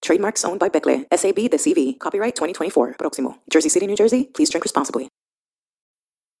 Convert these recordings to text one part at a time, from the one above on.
Trademarks owned by Becle, SAB de CV. Copyright 2024. Proximo. Jersey City, New Jersey. Please drink responsibly.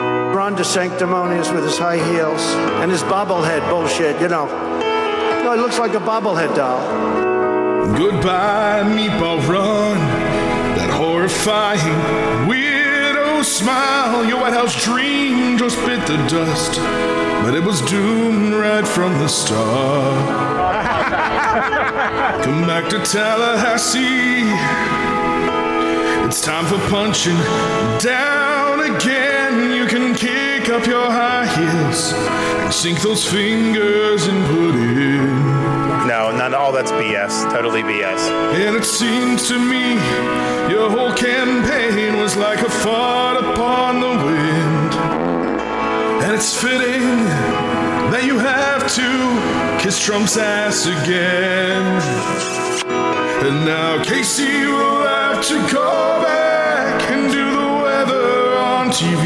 Ron DeSanctimonious with his high heels and his bobblehead bullshit, you know. No, he looks like a bobblehead doll. Goodbye, meatball Ron. That horrifying weirdo smile. Your White House dream just bit the dust. But it was doomed right from the start. Come back to Tallahassee. It's time for punching down again. Can kick up your high heels and sink those fingers and put in. No, none. All that's BS. Totally BS. And it seems to me your whole campaign was like a fart upon the wind. And it's fitting that you have to kiss Trump's ass again. And now Casey you will have to go back and do the weather on TV.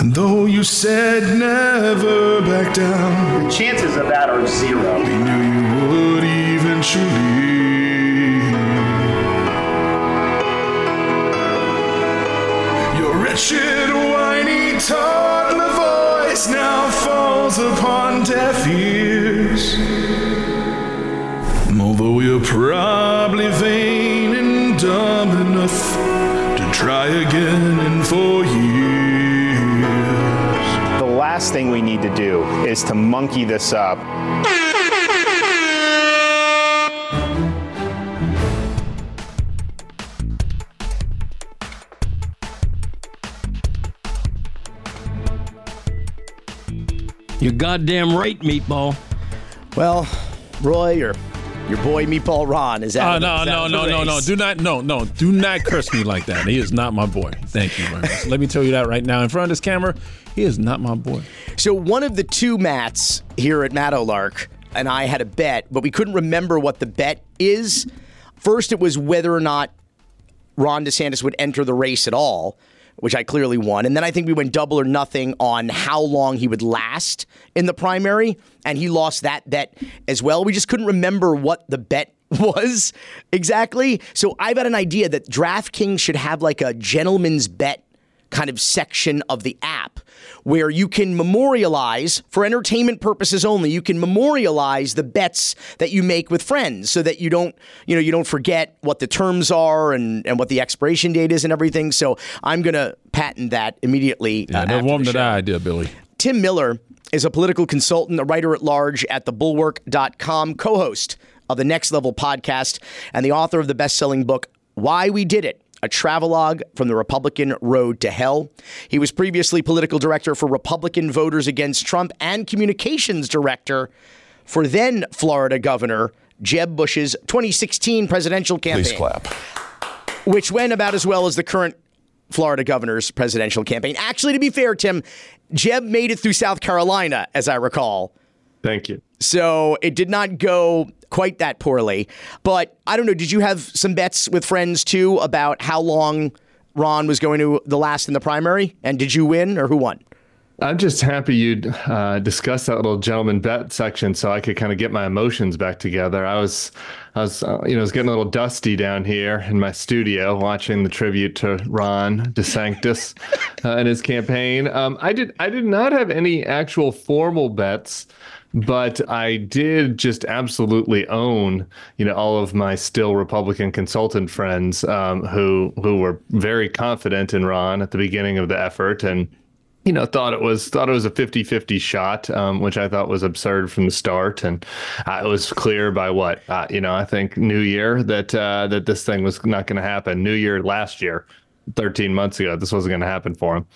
And though you said never back down, The chances of that are zero. we knew you would eventually. Your wretched, whiny toddler voice now falls upon deaf ears. Although you're probably vain and dumb try again in four years. The last thing we need to do is to monkey this up. You're goddamn right, meatball. Well, Roy, your your boy Meatball Ron is out. Oh no no no no no! Do not no no do not curse me like that. He is not my boy. Thank you very much. Let me tell you that right now in front of this camera. He is not my boy. So one of the two Matts here at Meadowlark and I had a bet, but we couldn't remember what the bet is. First, it was whether or not Ron DeSantis would enter the race at all, which I clearly won. And then I think we went double or nothing on how long he would last in the primary, and he lost that bet as well. We just couldn't remember what the bet was exactly. So I've got an idea that DraftKings should have like a gentleman's bet kind of section of the app where you can memorialize for entertainment purposes only you can memorialize the bets that you make with friends so that you don't you know you don't forget what the terms are and and what the expiration date is and everything so i'm going to patent that immediately Yeah, uh, no warm that idea, Billy. Tim Miller is a political consultant, a writer at large at thebulwark.com, co host of the Next Level podcast, and the author of the best selling book, Why We Did It. A travelogue from the Republican road to hell. He was previously political director for Republican Voters Against Trump and communications director for then Florida Governor Jeb Bush's 2016 presidential campaign. Please clap. Which went about as well as the current Florida governor's presidential campaign. Actually, to be fair, Tim, Jeb made it through South Carolina, as I recall. Thank you. So it did not go quite that poorly. But I don't know. Did you have some bets with friends too about how long Ron was going to the last in the primary? And did you win or who won? I'm just happy you uh, discussed that little gentleman bet section, so I could kind of get my emotions back together. I was, I was, uh, you know, I was getting a little dusty down here in my studio watching the tribute to Ron DeSantis uh, and his campaign. Um, I did, I did not have any actual formal bets but I did just absolutely own, you know, all of my still Republican consultant friends um, who who were very confident in Ron at the beginning of the effort and you know thought it was thought it was a 50-50 shot um, which i thought was absurd from the start. And uh, it was clear by what uh, you know i think new year that uh, that this thing was not going to happen. New year last year 13 months ago this wasn't going to happen for him.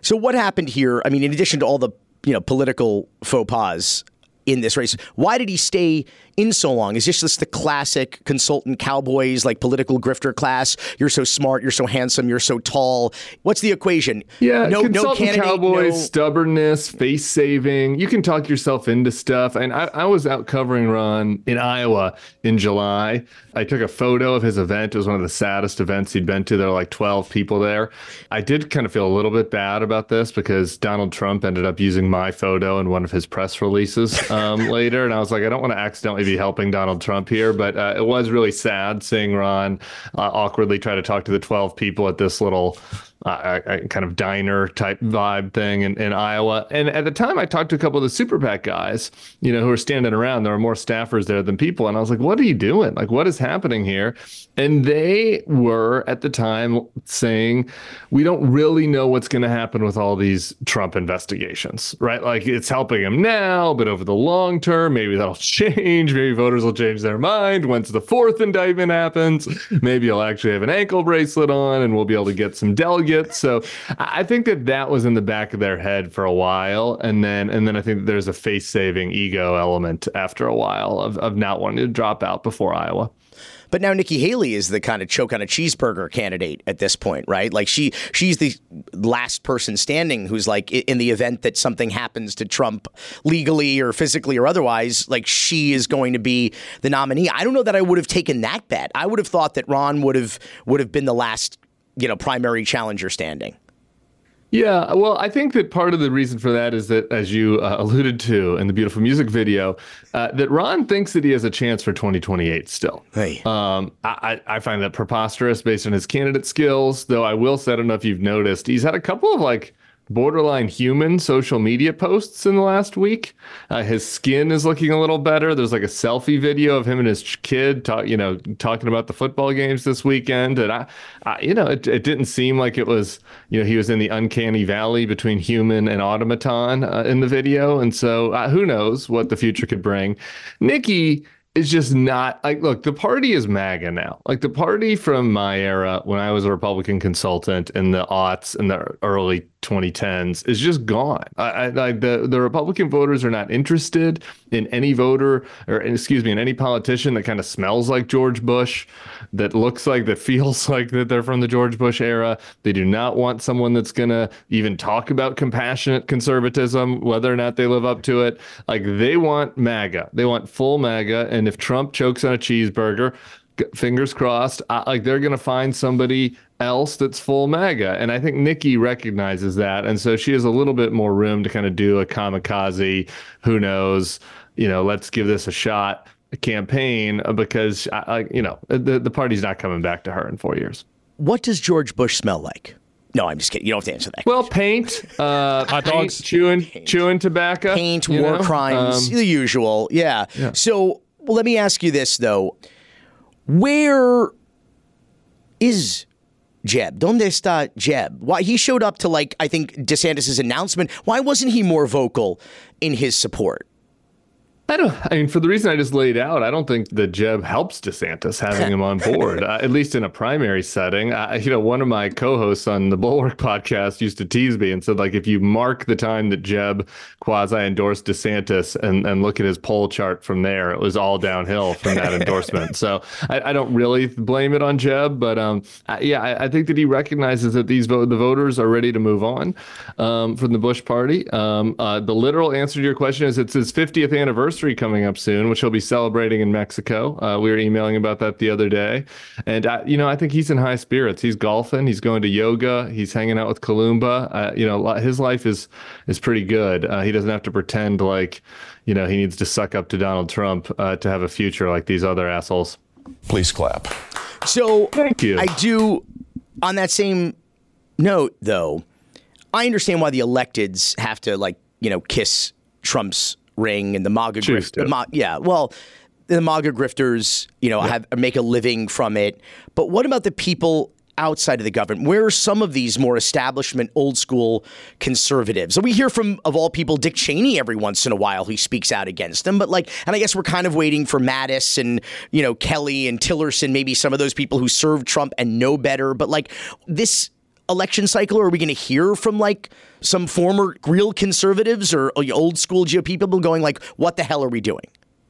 So what happened here? I mean in addition to all the you know political faux pas in this race. Why did he stay in so long? Is this just the classic consultant cowboys, like political grifter class? You're so smart, you're so handsome, you're so tall. What's the equation? Yeah, no, consultant no cowboys, no... stubbornness, face saving. You can talk yourself into stuff. And I, I was out covering Ron in Iowa in July. I took a photo of his event. It was one of the saddest events he'd been to. There were like 12 people there. I did kind of feel a little bit bad about this because Donald Trump ended up using my photo in one of his press releases um, later. And I was like, I don't want to accidentally be helping Donald Trump here, but uh, it was really sad seeing Ron uh, awkwardly try to talk to the 12 people at this little uh, kind of diner type vibe thing in, in Iowa. And at the time, I talked to a couple of the super PAC guys, you know, who were standing around. There were more staffers there than people. And I was like, what are you doing? Like, what is happening here? And they were at the time saying, we don't really know what's going to happen with all these Trump investigations, right? Like, it's helping him now, but over the long term, maybe that'll change. Maybe voters will change their mind once the fourth indictment happens. Maybe he'll actually have an ankle bracelet on and we'll be able to get some delegates so I think that that was in the back of their head for a while, and then and then I think there's a face saving ego element after a while of of not wanting to drop out before Iowa. But now Nikki Haley is the kind of choke on a cheeseburger candidate at this point, right? Like she she's the last person standing who's like in the event that something happens to Trump legally or physically or otherwise, like she is going to be the nominee. I don't know that I would have taken that bet. I would have thought that Ron would have would have been the last you know, primary challenger standing. Yeah, well, I think that part of the reason for that is that, as you uh, alluded to in the beautiful music video, uh, that Ron thinks that he has a chance for 2028 still. Hey. Um, I, I find that preposterous based on his candidate skills, though I will say, I don't know if you've noticed, he's had a couple of like borderline human social media posts in the last week. Uh, his skin is looking a little better. There's like a selfie video of him and his kid, talk, you know, talking about the football games this weekend. And I, I you know, it, it didn't seem like it was, you know, he was in the uncanny valley between human and automaton uh, in the video. And so uh, who knows what the future could bring. Nikki is just not like look the party is maga now like the party from my era when i was a republican consultant in the aughts and the early 2010s is just gone. I, I, the, the republican voters are not interested in any voter or excuse me in any politician that kind of smells like george bush that looks like that feels like that they're from the george bush era. They do not want someone that's going to even talk about compassionate conservatism whether or not they live up to it. Like they want maga. They want full maga and if Trump chokes on a cheeseburger, fingers crossed, uh, like they're going to find somebody else that's full MAGA. And I think Nikki recognizes that. And so she has a little bit more room to kind of do a kamikaze, who knows, you know, let's give this a shot a campaign uh, because, I, you know, the, the party's not coming back to her in four years. What does George Bush smell like? No, I'm just kidding. You don't have to answer that. Well, paint, uh, hot dogs, chewing, paint. chewing tobacco, paint, war know? crimes, um, the usual. Yeah. yeah. So well, let me ask you this though: Where is Jeb? Donde está Jeb? Why he showed up to like I think DeSantis's announcement? Why wasn't he more vocal in his support? I don't. I mean, for the reason I just laid out, I don't think the Jeb helps DeSantis having him on board, uh, at least in a primary setting. You know, one of my co-hosts on the Bulwark podcast used to tease me and said, like, if you mark the time that Jeb quasi endorsed DeSantis and and look at his poll chart from there, it was all downhill from that endorsement. So I, I, don't really blame it on Jeb, but um, I, yeah, I, I, think that he recognizes that these vote the voters are ready to move on um, from the Bush party. Um, uh, the literal answer to your question is it's his 50th anniversary anniversary coming up soon, which he'll be celebrating in Mexico. Uh, we were emailing about that the other day, and uh, you know I think he's in high spirits. He's golfing, he's going to yoga, he's hanging out with Columba. Uh, you know his life is is pretty good. Uh, he doesn't have to pretend like you know he needs to suck up to Donald Trump uh, to have a future like these other assholes. Please clap. So thank you. I do. On that same note, though, I understand why the electeds have to like you know kiss Trump's ring and the MAGA grifters. Ma- yeah, well, the MAGA grifters, you know, have make a living from it. But what about the people outside of the government? Where are some of these more establishment, old school conservatives? So we hear from, of all people, Dick Cheney every once in a while who speaks out against them. But like, and I guess we're kind of waiting for Mattis and, you know, Kelly and Tillerson, maybe some of those people who served Trump and know better. But like this election cycle? Or are we going to hear from like some former real conservatives or old school GOP people going like, "What the hell are we doing?"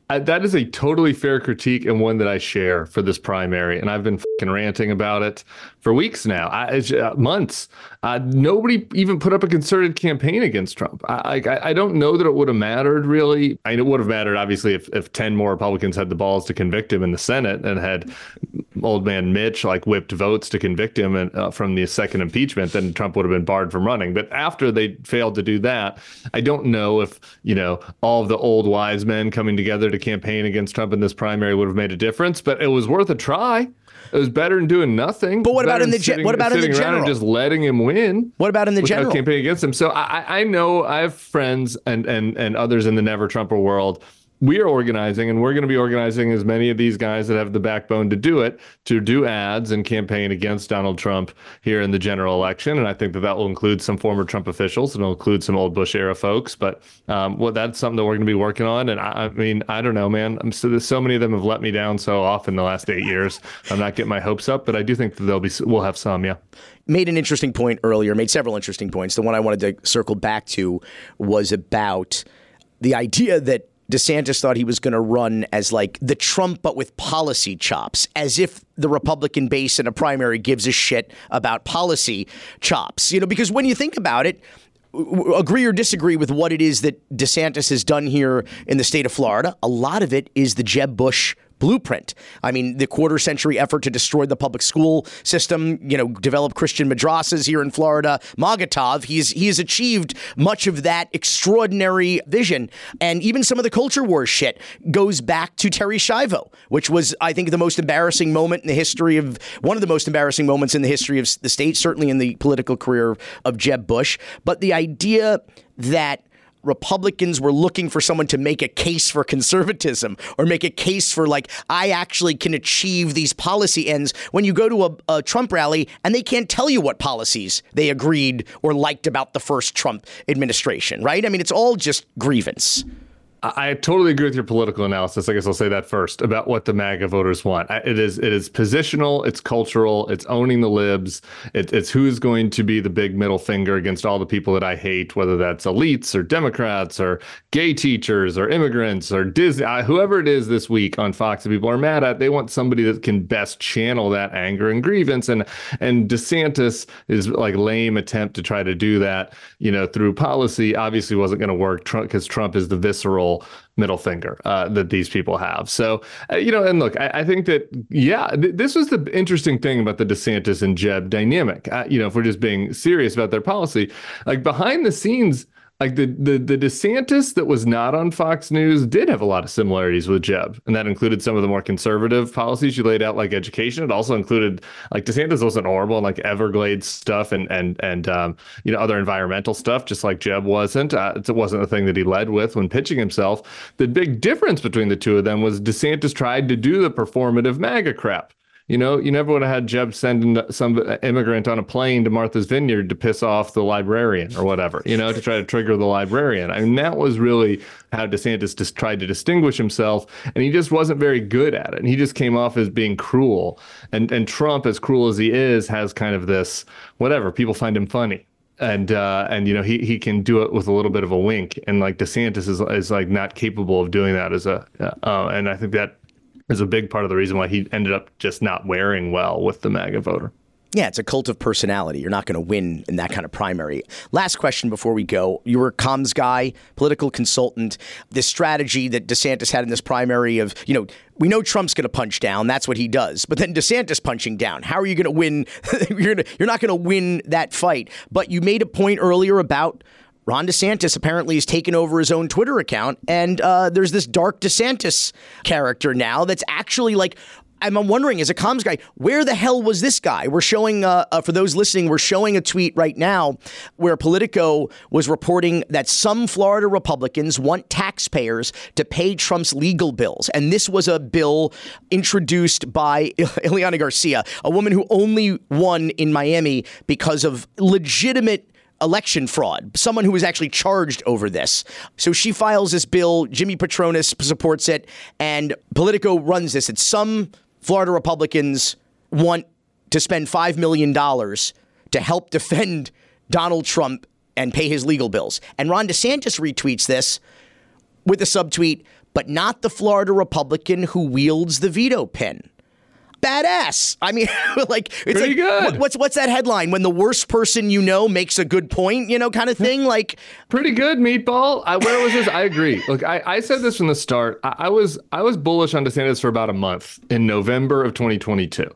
That is a totally fair critique and one that I share for this primary, and I've been ranting about it for weeks now, I, uh, months. Uh, nobody even put up a concerted campaign against Trump. I, I, I don't know that it would have mattered really. I it would have mattered obviously if, if ten more Republicans had the balls to convict him in the Senate and had old man Mitch like whipped votes to convict him and, uh, from the second impeachment, then Trump would have been barred from running. But after they failed to do that, I don't know if you know all of the old wise men coming together to campaign against Trump in this primary would have made a difference. But it was worth a try. It was better than doing nothing. But what about in the ge- what about in the general? And just letting him win. What about in the general? Campaign against him. So I, I know I have friends and and and others in the never Trumper world we are organizing and we're going to be organizing as many of these guys that have the backbone to do it to do ads and campaign against Donald Trump here in the general election. And I think that that will include some former Trump officials and it'll include some old Bush era folks. But um, well, that's something that we're going to be working on. And I, I mean, I don't know, man. I'm so, so many of them have let me down so often the last eight years. I'm not getting my hopes up, but I do think that there'll be, we'll have some, yeah made an interesting point earlier, made several interesting points. The one I wanted to circle back to was about the idea that DeSantis thought he was going to run as like the Trump, but with policy chops, as if the Republican base in a primary gives a shit about policy chops. You know, because when you think about it, agree or disagree with what it is that DeSantis has done here in the state of Florida, a lot of it is the Jeb Bush blueprint. I mean, the quarter century effort to destroy the public school system, you know, develop Christian madrasas here in Florida, Magatov, he's he's achieved much of that extraordinary vision. And even some of the culture war shit goes back to Terri Schiavo, which was, I think, the most embarrassing moment in the history of one of the most embarrassing moments in the history of the state, certainly in the political career of Jeb Bush. But the idea that Republicans were looking for someone to make a case for conservatism or make a case for, like, I actually can achieve these policy ends when you go to a, a, Trump rally and they can't tell you what policies they agreed or liked about the first Trump administration, right? I mean, it's all just grievance. I totally agree with your political analysis. I guess I'll say that first about what the MAGA voters want. It is it is positional, it's cultural, it's owning the libs, it, it's who's going to be the big middle finger against all the people that I hate, whether that's elites or Democrats or gay teachers or immigrants or Disney, whoever it is this week on Fox that people are mad at. They want somebody that can best channel that anger and grievance. And and DeSantis is like lame attempt to try to do that, you know, through policy. Obviously, wasn't going to work because Trump, Trump is the visceral middle finger uh, that these people have. So, uh, you know, and look, I, I think that, yeah, th- this was the interesting thing about the DeSantis and Jeb dynamic. Uh, you know, if we're just being serious about their policy, like behind the scenes, like the, the the DeSantis that was not on Fox News did have a lot of similarities with Jeb, and that included some of the more conservative policies you laid out, like education. It also included like DeSantis wasn't horrible and like Everglades stuff and and and um, you know other environmental stuff, just like Jeb wasn't. Uh, it wasn't the thing that he led with when pitching himself. The big difference between the two of them was DeSantis tried to do the performative MAGA crap You know, you never would have had Jeb sending some immigrant on a plane to Martha's Vineyard to piss off the librarian or whatever, you know, to try to trigger the librarian. I mean, that was really how DeSantis just tried to distinguish himself, and he just wasn't very good at it. And he just came off as being cruel. And and Trump, as cruel as he is, has kind of this whatever. People find him funny and uh, and you know he he can do it with a little bit of a wink, and like DeSantis is is like not capable of doing that as a, uh, and I think that is a big part of the reason why he ended up just not wearing well with the MAGA voter. Yeah, it's a cult of personality. You're not going to win in that kind of primary. Last question before we go. You were a comms guy, political consultant. This strategy that DeSantis had in this primary of, you know, we know Trump's going to punch down. That's what he does. But then DeSantis punching down. How are you going to win? you're, gonna, you're not going to win that fight. But you made a point earlier about Ron DeSantis apparently has taken over his own Twitter account, and uh, there's this dark DeSantis character now that's actually like I'm wondering, as a comms guy, where the hell was this guy? We're showing, uh, uh, for those listening, we're showing a tweet right now where Politico was reporting that some Florida Republicans want taxpayers to pay Trump's legal bills. And this was a bill introduced by Ileana Garcia, a woman who only won in Miami because of legitimate election fraud, someone who was actually charged over this. So she files this bill, Jimmy Patronis supports it, and Politico runs this. It's some Florida Republicans want to spend $5 million to help defend Donald Trump and pay his legal bills. And Ron DeSantis retweets this with a subtweet, but not the Florida Republican who wields the veto pen badass. I mean, like it's Pretty like good. what's what's that headline when the worst person you know makes a good point, you know, kind of thing. Like pretty good, meatball. I, where was this? I agree. Look, I, I said this from the start. I, I, was I was bullish on DeSantis for about a month in November of 2022,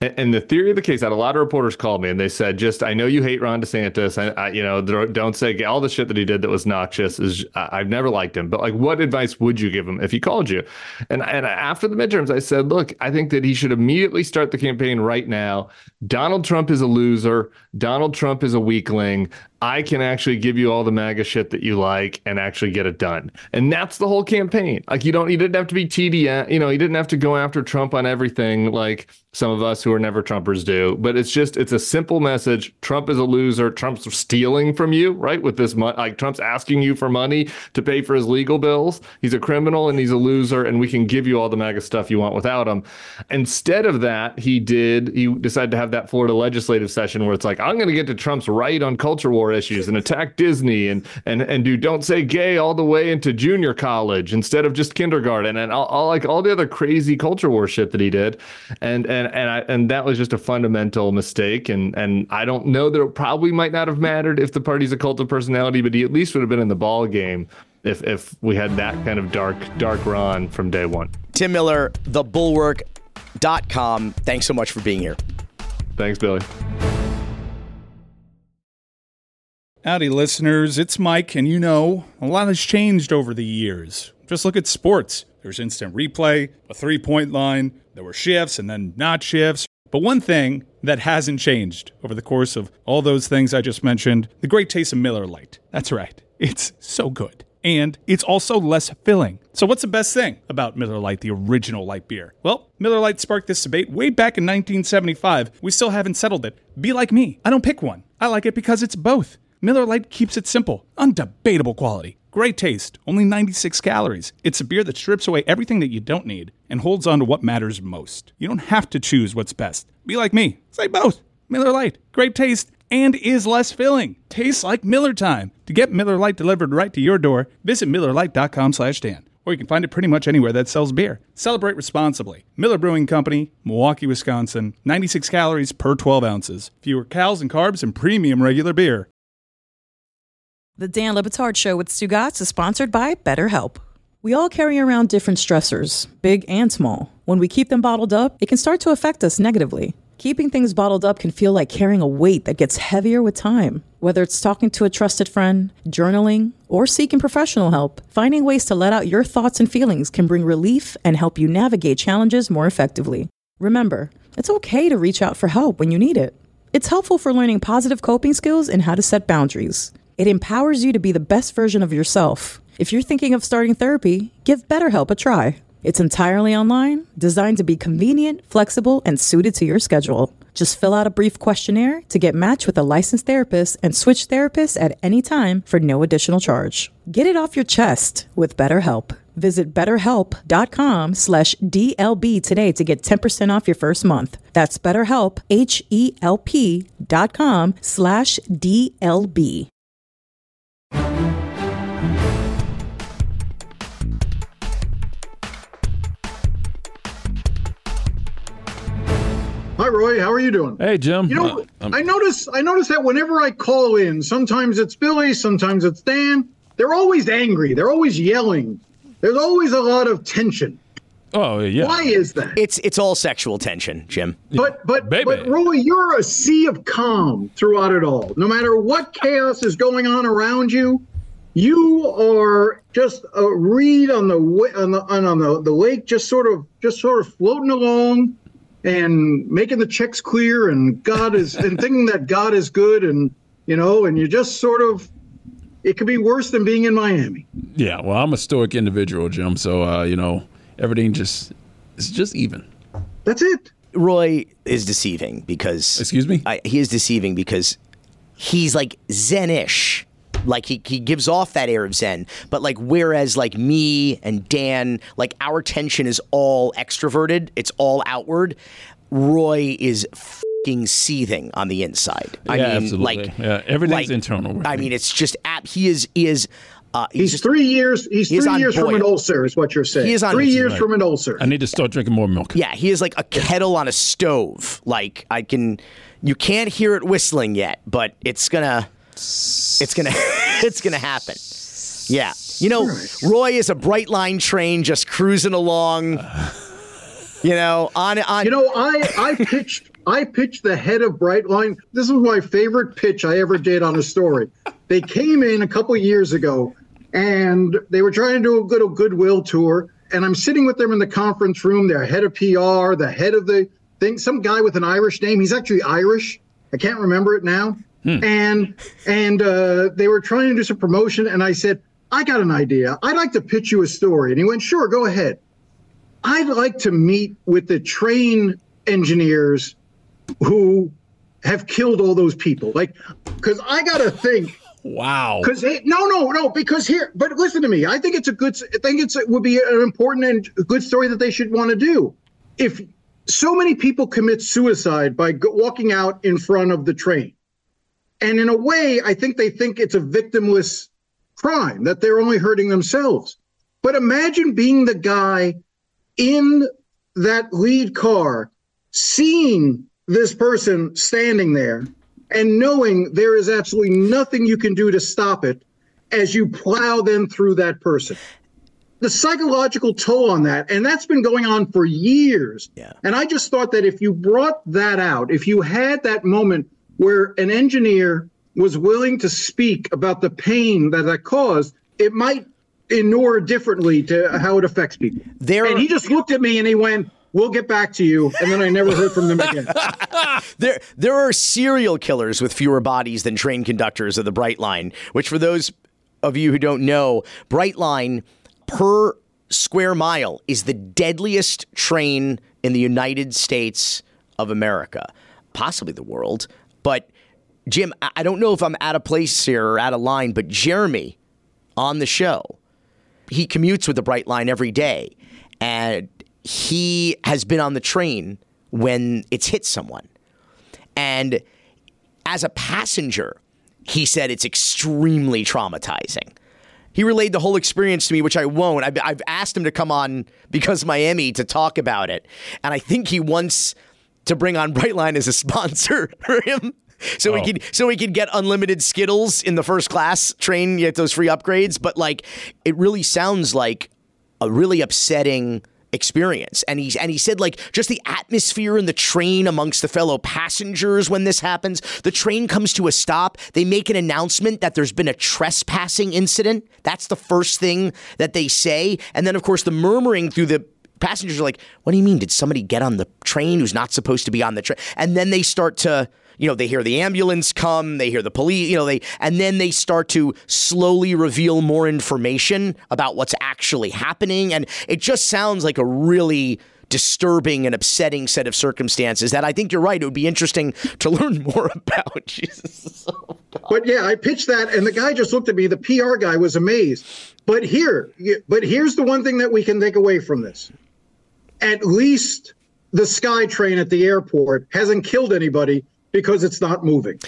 and, and, the theory of the case. I had a lot of reporters called me and they said, just I know you hate Ron DeSantis. I, I you know don't say all the shit that he did that was noxious. Is I've never liked him, but like, what advice would you give him if he called you? And and after the midterms, I said, look, I think that he should have immediately start the campaign right now. Donald Trump is a loser. Donald Trump is a weakling. I can actually give you all the MAGA shit that you like and actually get it done. And that's the whole campaign. Like you don't, you didn't have to be TD, you know, you didn't have to go after Trump on everything like some of us who are never Trumpers do. But it's just, it's a simple message. Trump is a loser. Trump's stealing from you, right? With this money, like Trump's asking you for money to pay for his legal bills. He's a criminal and he's a loser, and we can give you all the MAGA stuff you want without him. Instead of that, he did, he decided to have that Florida legislative session where it's like, I'm going to get to Trump's right on culture war issues and attack Disney and and and do don't say gay all the way into junior college instead of just kindergarten and all, all like all the other crazy culture war shit that he did, and and and I and that was just a fundamental mistake and and I don't know that it probably might not have mattered if the party's a cult of personality, but he at least would have been in the ball game if if we had that kind of dark dark Ron from day one. Tim Miller, the thebulwark.com. Thanks so much for being here. Thanks, Billy. Howdy, listeners. It's Mike, and you know, a lot has changed over the years. Just look at sports. There's instant replay, a three point line, there were shifts and then not shifts. But one thing that hasn't changed over the course of all those things I just mentioned the great taste of Miller Lite. That's right, it's so good. And it's also less filling. So, what's the best thing about Miller Lite, the original light beer? Well, Miller Lite sparked this debate way back in 1975. We still haven't settled it. Be like me. I don't pick one. I like it because it's both. Miller Lite keeps it simple, undebatable quality, great taste, only 96 calories. It's a beer that strips away everything that you don't need and holds on to what matters most. You don't have to choose what's best. Be like me. Say both. Miller Lite, great taste and is less filling. Tastes like Miller time. To get Miller Lite delivered right to your door, visit MillerLite.com/dan. Or you can find it pretty much anywhere that sells beer. Celebrate responsibly. Miller Brewing Company, Milwaukee, Wisconsin. 96 calories per 12 ounces. Fewer calories and carbs and premium regular beer. The Dan Le Batard Show with Stugotz is sponsored by BetterHelp. We all carry around different stressors, big and small. When we keep them bottled up, it can start to affect us negatively. Keeping things bottled up can feel like carrying a weight that gets heavier with time. Whether it's talking to a trusted friend, journaling, or seeking professional help, finding ways to let out your thoughts and feelings can bring relief and help you navigate challenges more effectively. Remember, it's okay to reach out for help when you need it. It's helpful for learning positive coping skills and how to set boundaries. It empowers you to be the best version of yourself. If you're thinking of starting therapy, give BetterHelp a try. It's entirely online, designed to be convenient, flexible, and suited to your schedule. Just fill out a brief questionnaire to get matched with a licensed therapist and switch therapists at any time for no additional charge. Get it off your chest with BetterHelp. Visit betterhelp.com slash DLB today to get 10% off your first month. That's betterhelp, H-E-L-P dot com slash DLB. Roy. How are you doing? Hey, Jim. You know, Uh, I'm- notice I notice that whenever I call in, sometimes it's Billy, sometimes it's Dan. They're always angry. They're always yelling. There's always a lot of tension. Oh yeah. Why is that? It's it's all sexual tension, Jim. But but but Roy, you're a sea of calm throughout it all. No matter what chaos is going on around you, you are just a reed on the on the on, on the, the lake, just sort of just sort of floating along and making the checks clear and God is and thinking that God is good and you know, and you just sort of it could be worse than being in Miami. Yeah. Well, I'm a stoic individual, Jim. So uh, you know, everything just it's just even. That's it. Roy is deceiving because. Excuse me? I, he is deceiving because he's like Zen-ish. Like he, he gives off that air of Zen, but like whereas like me and Dan, like our tension is all extroverted, it's all outward. Roy is fucking seething on the inside. I Yeah, mean, absolutely. like Yeah, everything's like, internal with I mean, it's just app. He is he is. Uh, He's, just- three years. He's he three on years from an ulcer, is what you're saying. He is on- three years Right. from an ulcer. I need to start drinking more milk. Yeah, he is like a kettle on a stove. Like I can, you can't hear it whistling yet, but it's gonna, it's gonna, it's gonna happen. Yeah, you know, Roy is a Brightline train just cruising along. You know, on on. You know, I I pitched I pitched the head of Brightline. This was my favorite pitch I ever did on a story. They came in a couple years ago, and they were trying to do a good a goodwill tour. And I'm sitting with them in the conference room. Their head of PR, the head of the thing, some guy with an Irish name. He's actually Irish. I can't remember it now. And and uh, they were trying to do some promotion. And I said, I got an idea. I'd like to pitch you a story. And he went, Sure, go ahead. I'd like to meet with the train engineers who have killed all those people. Like, because I got to think. Wow. Because no, no, no. Because here, but listen to me. I think it's a good. I think it's it would be an important and good story that they should want to do. If so many people commit suicide by go, walking out in front of the train, and in a way, I think they think it's a victimless crime that they're only hurting themselves. But imagine being the guy in that lead car, seeing this person standing there and knowing there is absolutely nothing you can do to stop it as you plow them through that person. The psychological toll on that, and that's been going on for years. Yeah. And I just thought that if you brought that out, if you had that moment where an engineer was willing to speak about the pain that that caused, it might inure differently to how it affects people. There and he just looked at me and he went, "We'll get back to you," and then I never heard from them again. There, there are serial killers with fewer bodies than train conductors of the Brightline. Which, for those of you who don't know, Brightline per square mile is the deadliest train in the United States of America, possibly the world. But Jim, I don't know if I'm out of place here or out of line, but Jeremy on the show, he commutes with the Brightline every day, and he has been on the train when it's hit someone. And as a passenger, he said it's extremely traumatizing. He relayed the whole experience to me, which I won't. I've, I've asked him to come on because Miami to talk about it. And I think he wants to bring on Brightline as a sponsor for him. So we Oh. could so we could get unlimited Skittles in the first class train, get those free upgrades. But like it really sounds like a really upsetting experience. And he's and he said like just the atmosphere in the train amongst the fellow passengers when this happens. The train comes to a stop. They make an announcement that there's been a trespassing incident. That's the first thing that they say. And then of course the murmuring through the passengers are like, "What do you mean? Did somebody get on the train who's not supposed to be on the train?" And then they start to you know, they hear the ambulance come, they hear the police, you know, they and then they start to slowly reveal more information about what's actually happening and it just sounds like a really disturbing and upsetting set of circumstances that I think you're right. It would be interesting to learn more about. Jesus. but yeah, I pitched that, and the guy just looked at me. The PR guy was amazed. But here, but here's the one thing that we can take away from this: at least the SkyTrain at the airport hasn't killed anybody because it's not moving.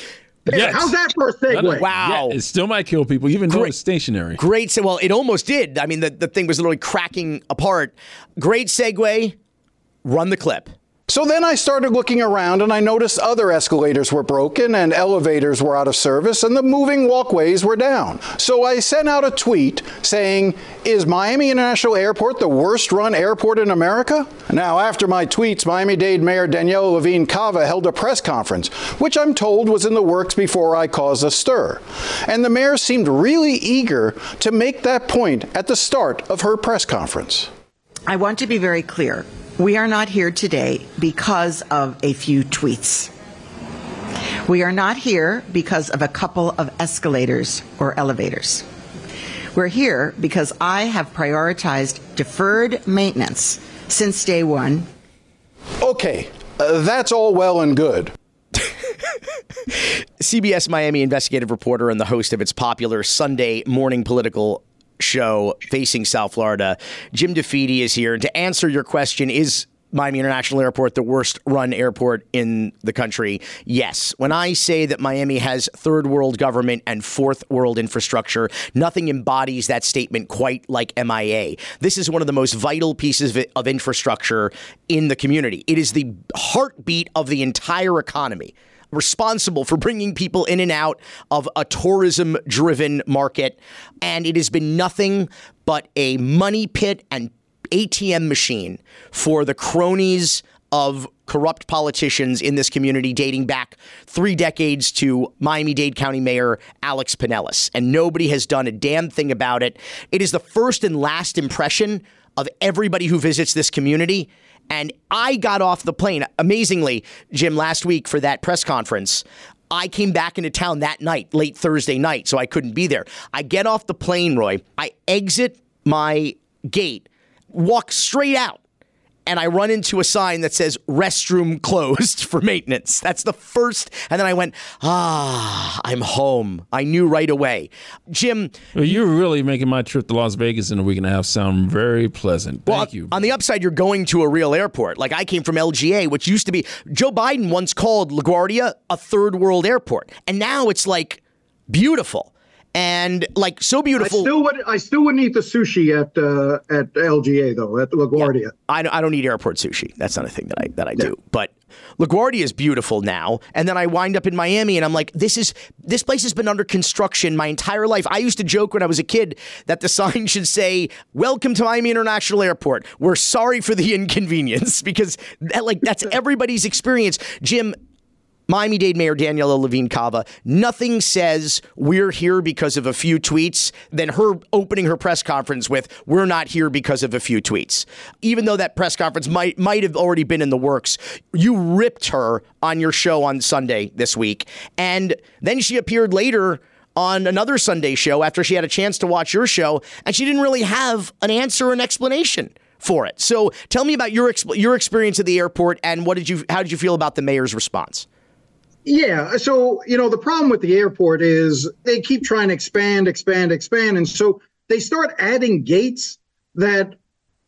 Yes. How's that for a segue? Wow. Yeah, it still might kill people, even though it's stationary. Great. So, well, it almost did. I mean, the, the thing was literally cracking apart. Great segue. Run the clip. So then I started looking around and I noticed other escalators were broken and elevators were out of service and the moving walkways were down. So I sent out a tweet saying, Is Miami International Airport the worst run airport in America? Now, after my tweets, Miami Dade Mayor Daniella Levine Cava held a press conference, which I'm told was in the works before I caused a stir. And the mayor seemed really eager to make that point at the start of her press conference. I want to be very clear. We are not here today because of a few tweets. We are not here because of a couple of escalators or elevators. We're here because I have prioritized deferred maintenance since day one. Okay, uh, that's all well and good. CBS Miami investigative reporter and the host of its popular Sunday morning political show, Facing South Florida. Jim DeFede is here. And to answer your question, is Miami International Airport the worst run airport in the country? Yes. When I say that Miami has third world government and fourth world infrastructure, nothing embodies that statement quite like MIA. This is one of the most vital pieces of infrastructure in the community. It is the heartbeat of the entire economy responsible for bringing people in and out of a tourism driven market. And it has been nothing but a money pit and ATM machine for the cronies of corrupt politicians in this community dating back three decades to Miami Dade County Mayor Alex Penelas. And nobody has done a damn thing about it. It is the first and last impression of everybody who visits this community. And I got off the plane, amazingly, Jim, last week for that press conference. I came back into town that night, late Thursday night, so I couldn't be there. I get off the plane, Roy. I exit my gate, walk straight out, and I run into a sign that says restroom closed for maintenance. That's the first. And then I went, ah, I'm home. I knew right away. Jim. Well, you're really making my trip to Las Vegas in a week and a half sound very pleasant. Thank well, you. On the upside, you're going to a real airport. Like I came from LGA, which used to be, Joe Biden once called LaGuardia a third world airport. And now it's like beautiful and like so beautiful. I still would. I still wouldn't eat the sushi at uh, at LGA though at LaGuardia. Yeah, I, I don't eat airport sushi. That's not a thing that I that I yeah. do. But LaGuardia is beautiful now. And then I wind up in Miami, and I'm like, this is this place has been under construction my entire life. I used to joke when I was a kid that the sign should say, "Welcome to Miami International Airport. We're sorry for the inconvenience," because that, like that's everybody's experience. Jim, Miami Dade Mayor Daniella Levine Cava, nothing says we're here because of a few tweets than her opening her press conference with we're not here because of a few tweets. Even though that press conference might might have already been in the works, you ripped her on your show on Sunday this week. And then she appeared later on another Sunday show after she had a chance to watch your show and she didn't really have an answer or an explanation for it. So tell me about your your experience at the airport and what did you how did you feel about the mayor's response? Yeah. So, you know, the problem with the airport is they keep trying to expand, expand, expand. And so they start adding gates that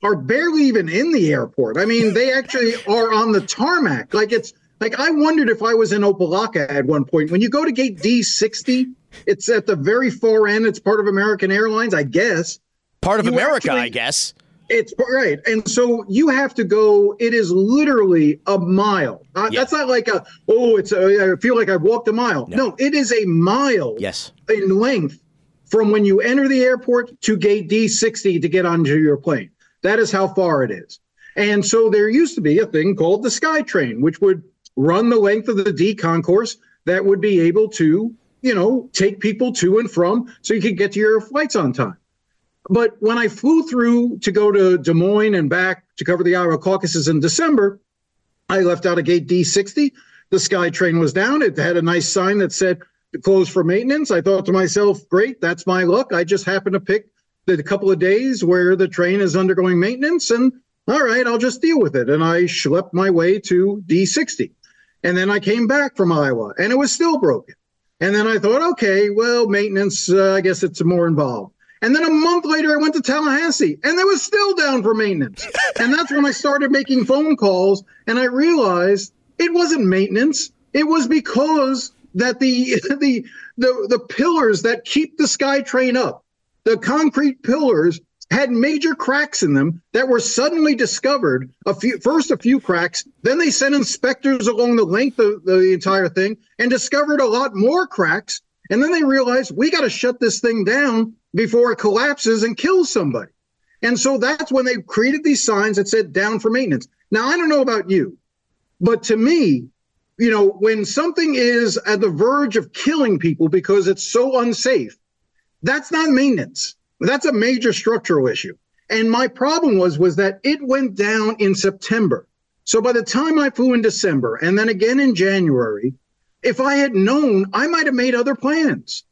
are barely even in the airport. I mean, they actually are on the tarmac. Like it's like I wondered if I was in Opa-locka at one point. When you go to gate D60, it's at the very far end. It's part of American Airlines, I guess. Part of you America, actually, I guess. It's right. And so you have to go, it is literally a mile. Uh, yeah. That's not like a, oh, it's, a, I feel like I've walked a mile. No. no, it is a mile yes. in length from when you enter the airport to gate D60 to get onto your plane. That is how far it is. And so there used to be a thing called the SkyTrain, which would run the length of the D concourse that would be able to, you know, take people to and from so you could get to your flights on time. But when I flew through to go to Des Moines and back to cover the Iowa caucuses in December, I left out of gate D60 the SkyTrain was down. It had a nice sign that said closed for maintenance. I thought to myself, great, that's my luck. I just happened to pick the couple of days where the train is undergoing maintenance, and all right, I'll just deal with it. And I schlepped my way to D60. And then I came back from Iowa, and it was still broken. And then I thought, okay, well, maintenance, uh, I guess it's more involved. And then a month later, I went to Tallahassee and they was still down for maintenance. and that's when I started making phone calls and I realized it wasn't maintenance. It was because that the the the, the pillars that keep the SkyTrain up, the concrete pillars had major cracks in them that were suddenly discovered. A few first a few cracks, then they sent inspectors along the length of the entire thing and discovered a lot more cracks. And then they realized we got to shut this thing down before it collapses and kills somebody. And so that's when they created these signs that said down for maintenance. Now I don't know about you, but to me, you know, when something is at the verge of killing people because it's so unsafe, that's not maintenance. That's a major structural issue. And my problem was was that it went down in September. So by the time I flew in December and then again in January, if I had known, I might have made other plans.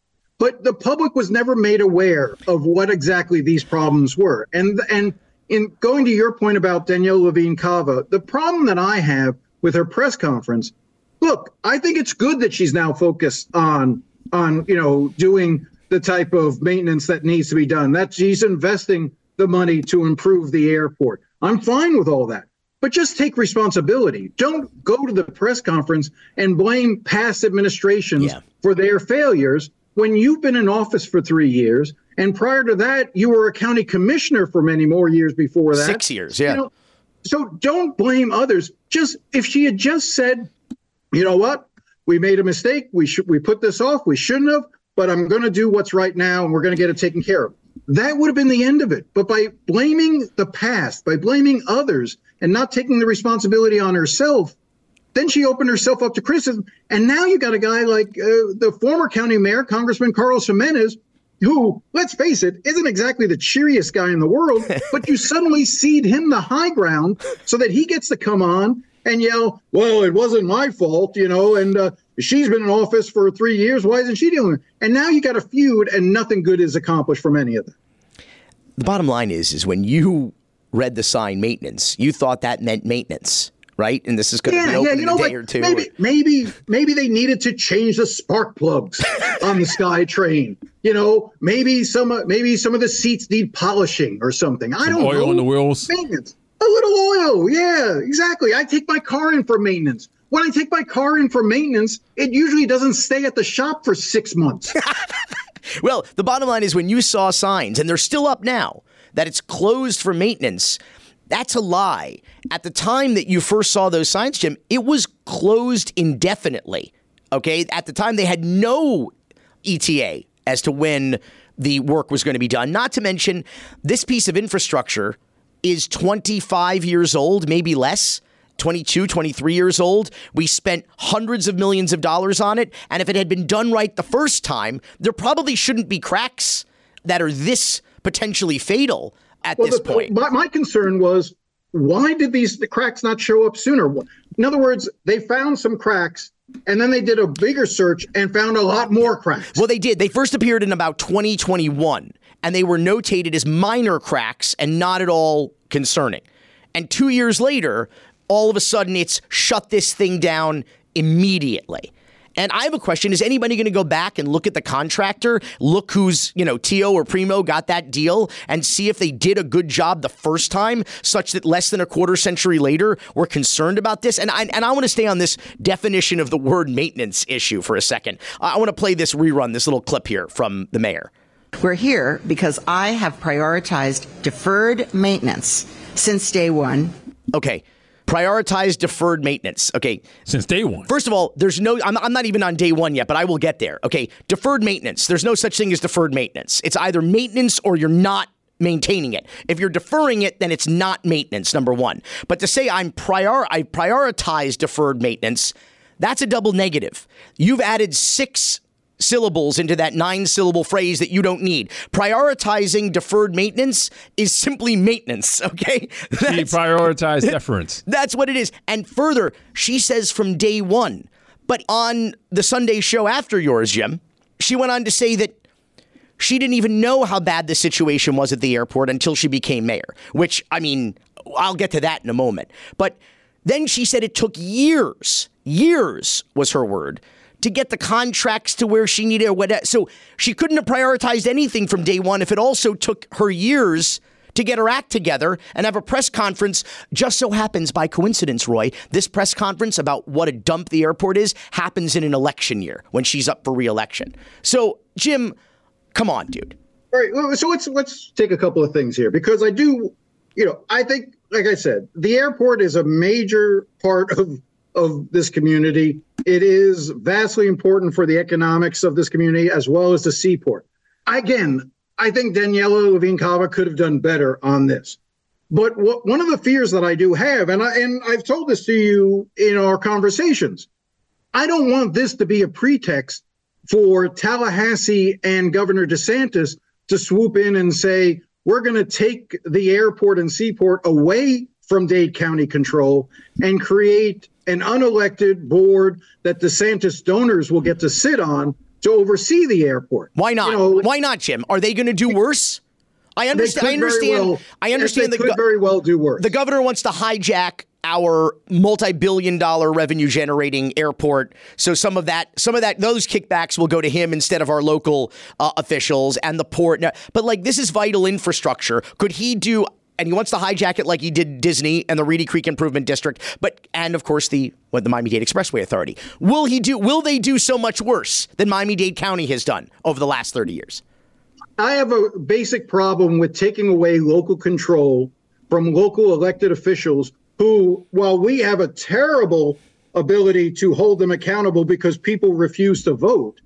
But the public was never made aware of what exactly these problems were. And and in going to your point about Daniella Levine Cava, the problem that I have with her press conference, look, I think it's good that she's now focused on on you know doing the type of maintenance that needs to be done. That she's investing the money to improve the airport. I'm fine with all that. But just take responsibility. Don't go to the press conference and blame past administrations yeah. for their failures when you've been in office for three years. And prior to that, you were a county commissioner for many more years before that. Six years, yeah. You know, so don't blame others. Just if she had just said, you know what, we made a mistake. We should we put this off. We shouldn't have but I'm going to do what's right now and we're going to get it taken care of. That would have been the end of it. But by blaming the past, by blaming others and not taking the responsibility on herself, then she opened herself up to criticism. And now you got a guy like uh, the former county mayor, Congressman Carlos Gimenez, who, let's face it, isn't exactly the cheeriest guy in the world, but you suddenly cede him the high ground so that he gets to come on and yell, well, it wasn't my fault, you know, and uh, she's been in office for three years. Why isn't she doing it? And now you got a feud, and nothing good is accomplished from any of them. The bottom line is, is when you read the sign maintenance, you thought that meant maintenance. Right, and this is going to yeah, be open yeah, you know, in a day like, or two. Maybe, maybe, maybe they needed to change the spark plugs on the SkyTrain. You know, maybe some, maybe some of the seats need polishing or something. I some don't oil know. on the wheels. Maintenance. A little oil. Yeah, exactly. I take my car in for maintenance. When I take my car in for maintenance, it usually doesn't stay at the shop for six months. well, the bottom line is when you saw signs, and they're still up now, that it's closed for maintenance, that's a lie. At the time that you first saw those signs, Jim, it was closed indefinitely. Okay. At the time, they had no ETA as to when the work was going to be done. Not to mention, this piece of infrastructure is 25 years old, maybe less. 22, 23 years old. We spent hundreds of millions of dollars on it. And if it had been done right the first time, there probably shouldn't be cracks that are this potentially fatal at well, this the, point. My, my concern was why did these the cracks not show up sooner? In other words, they found some cracks and then they did a bigger search and found a lot more cracks. Well, they did. They first appeared in about 2021 and they were notated as minor cracks and not at all concerning. And two years later, all of a sudden it's shut this thing down immediately. And I have a question. Is anybody going to go back and look at the contractor, look who's, you know, Tio or Primo got that deal and see if they did a good job the first time, such that less than a quarter century later, we're concerned about this? And I, and I want to stay on this definition of the word maintenance issue for a second. I want to play this rerun, this little clip here from the mayor. We're here because I have prioritized deferred maintenance since day one. Okay. Prioritize deferred maintenance. Okay. Since day one. First of all, there's no, I'm, I'm not even on day one yet, but I will get there. Okay. Deferred maintenance. There's no such thing as deferred maintenance. It's either maintenance or you're not maintaining it. If you're deferring it, then it's not maintenance, number one. But to say I'm prior, I prioritize deferred maintenance, that's a double negative. You've added six syllables into that nine syllable phrase that you don't need. Prioritizing deferred maintenance is simply maintenance, okay? She prioritized deference. That's what it is. And further, she says from day one, but on the Sunday show after yours, Jim, she went on to say that she didn't even know how bad the situation was at the airport until she became mayor, which, I mean, I'll get to that in a moment. But then she said it took years, years was her word, to get the contracts to where she needed. Whatever. So she couldn't have prioritized anything from day one if it also took her years to get her act together and have a press conference. Just so happens by coincidence, Roy, this press conference about what a dump the airport is happens in an election year when she's up for reelection. So, Jim, come on, dude. All right. So let's let's take a couple of things here because I do, you know, I think, like I said, the airport is a major part of of this community. It is vastly important for the economics of this community as well as the seaport. Again, I think Daniella Levine Cava could have done better on this. But what, one of the fears that I do have, and I and I've told this to you in our conversations, I don't want this to be a pretext for Tallahassee and Governor DeSantis to swoop in and say, we're going to take the airport and seaport away from Dade County control and create an unelected board that DeSantis donors will get to sit on to oversee the airport. Why not? You know, Why not, Jim? Are they going to do worse? I understand. I understand. Well, I understand. They the could very well do worse. The governor wants to hijack our multi-billion-dollar revenue-generating airport. So some of that, some of that, those kickbacks will go to him instead of our local uh, officials and the port. But like, this is vital infrastructure. Could he do? And he wants to hijack it like he did Disney and the Reedy Creek Improvement District, but and of course the the Miami Dade Expressway Authority. Will he do? Will they do so much worse than Miami Dade County has done over the last thirty years? I have a basic problem with taking away local control from local elected officials who, while we have a terrible ability to hold them accountable because people refuse to vote,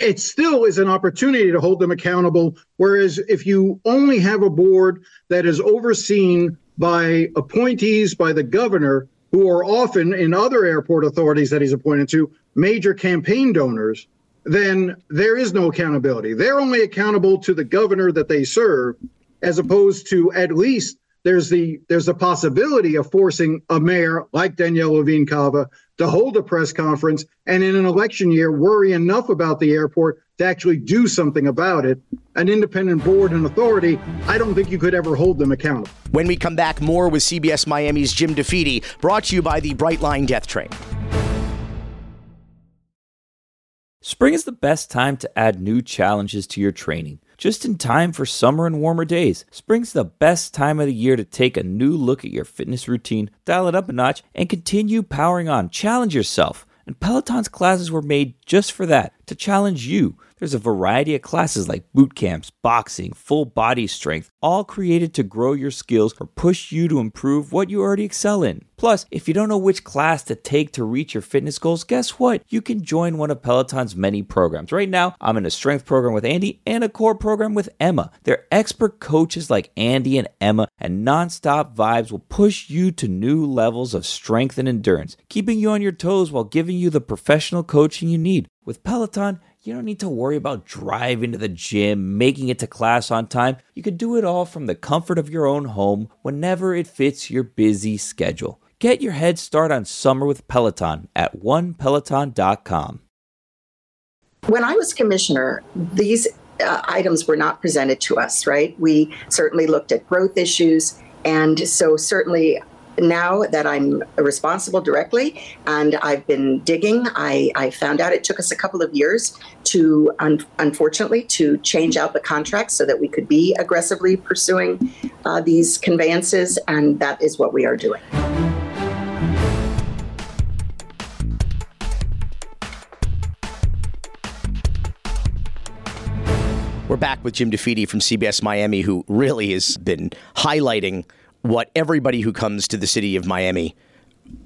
it still is an opportunity to hold them accountable. Whereas if you only have a board that is overseen by appointees by the governor, who are often in other airport authorities that he's appointed to, major campaign donors, then there is no accountability. They're only accountable to the governor that they serve, as opposed to at least there's the there's the possibility of forcing a mayor like Daniella Levine Cava to hold a press conference and in an election year worry enough about the airport to actually do something about it. An independent board and authority, I don't think you could ever hold them accountable. When we come back, more with CBS Miami's Jim DeFede, brought to you by the Brightline Death Train. Spring is the best time to add new challenges to your training just in time for summer and warmer days. Spring's the best time of the year to take a new look at your fitness routine, dial it up a notch, and continue powering on. Challenge yourself. And Peloton's classes were made just for that to challenge you. There's a variety of classes like boot camps, boxing, full body strength, all created to grow your skills or push you to improve what you already excel in. Plus, if you don't know which class to take to reach your fitness goals, guess what? You can join one of Peloton's many programs. Right now, I'm in a strength program with Andy and a core program with Emma. They're expert coaches like Andy and Emma, and nonstop vibes will push you to new levels of strength and endurance, keeping you on your toes while giving you the professional coaching you need. With Peloton, you don't need to worry about driving to the gym, making it to class on time. You can do it all from the comfort of your own home whenever it fits your busy schedule. Get your head start on summer with Peloton at onepeloton.com. When I was commissioner, these uh, items were not presented to us, right? We certainly looked at growth issues. And so, certainly, now that I'm responsible directly and I've been digging, I, I found out it took us a couple of years to, un- unfortunately, to change out the contracts so that we could be aggressively pursuing uh, these conveyances, and that is what we are doing. We're back with Jim DeFede from CBS Miami, who really has been highlighting what everybody who comes to the city of Miami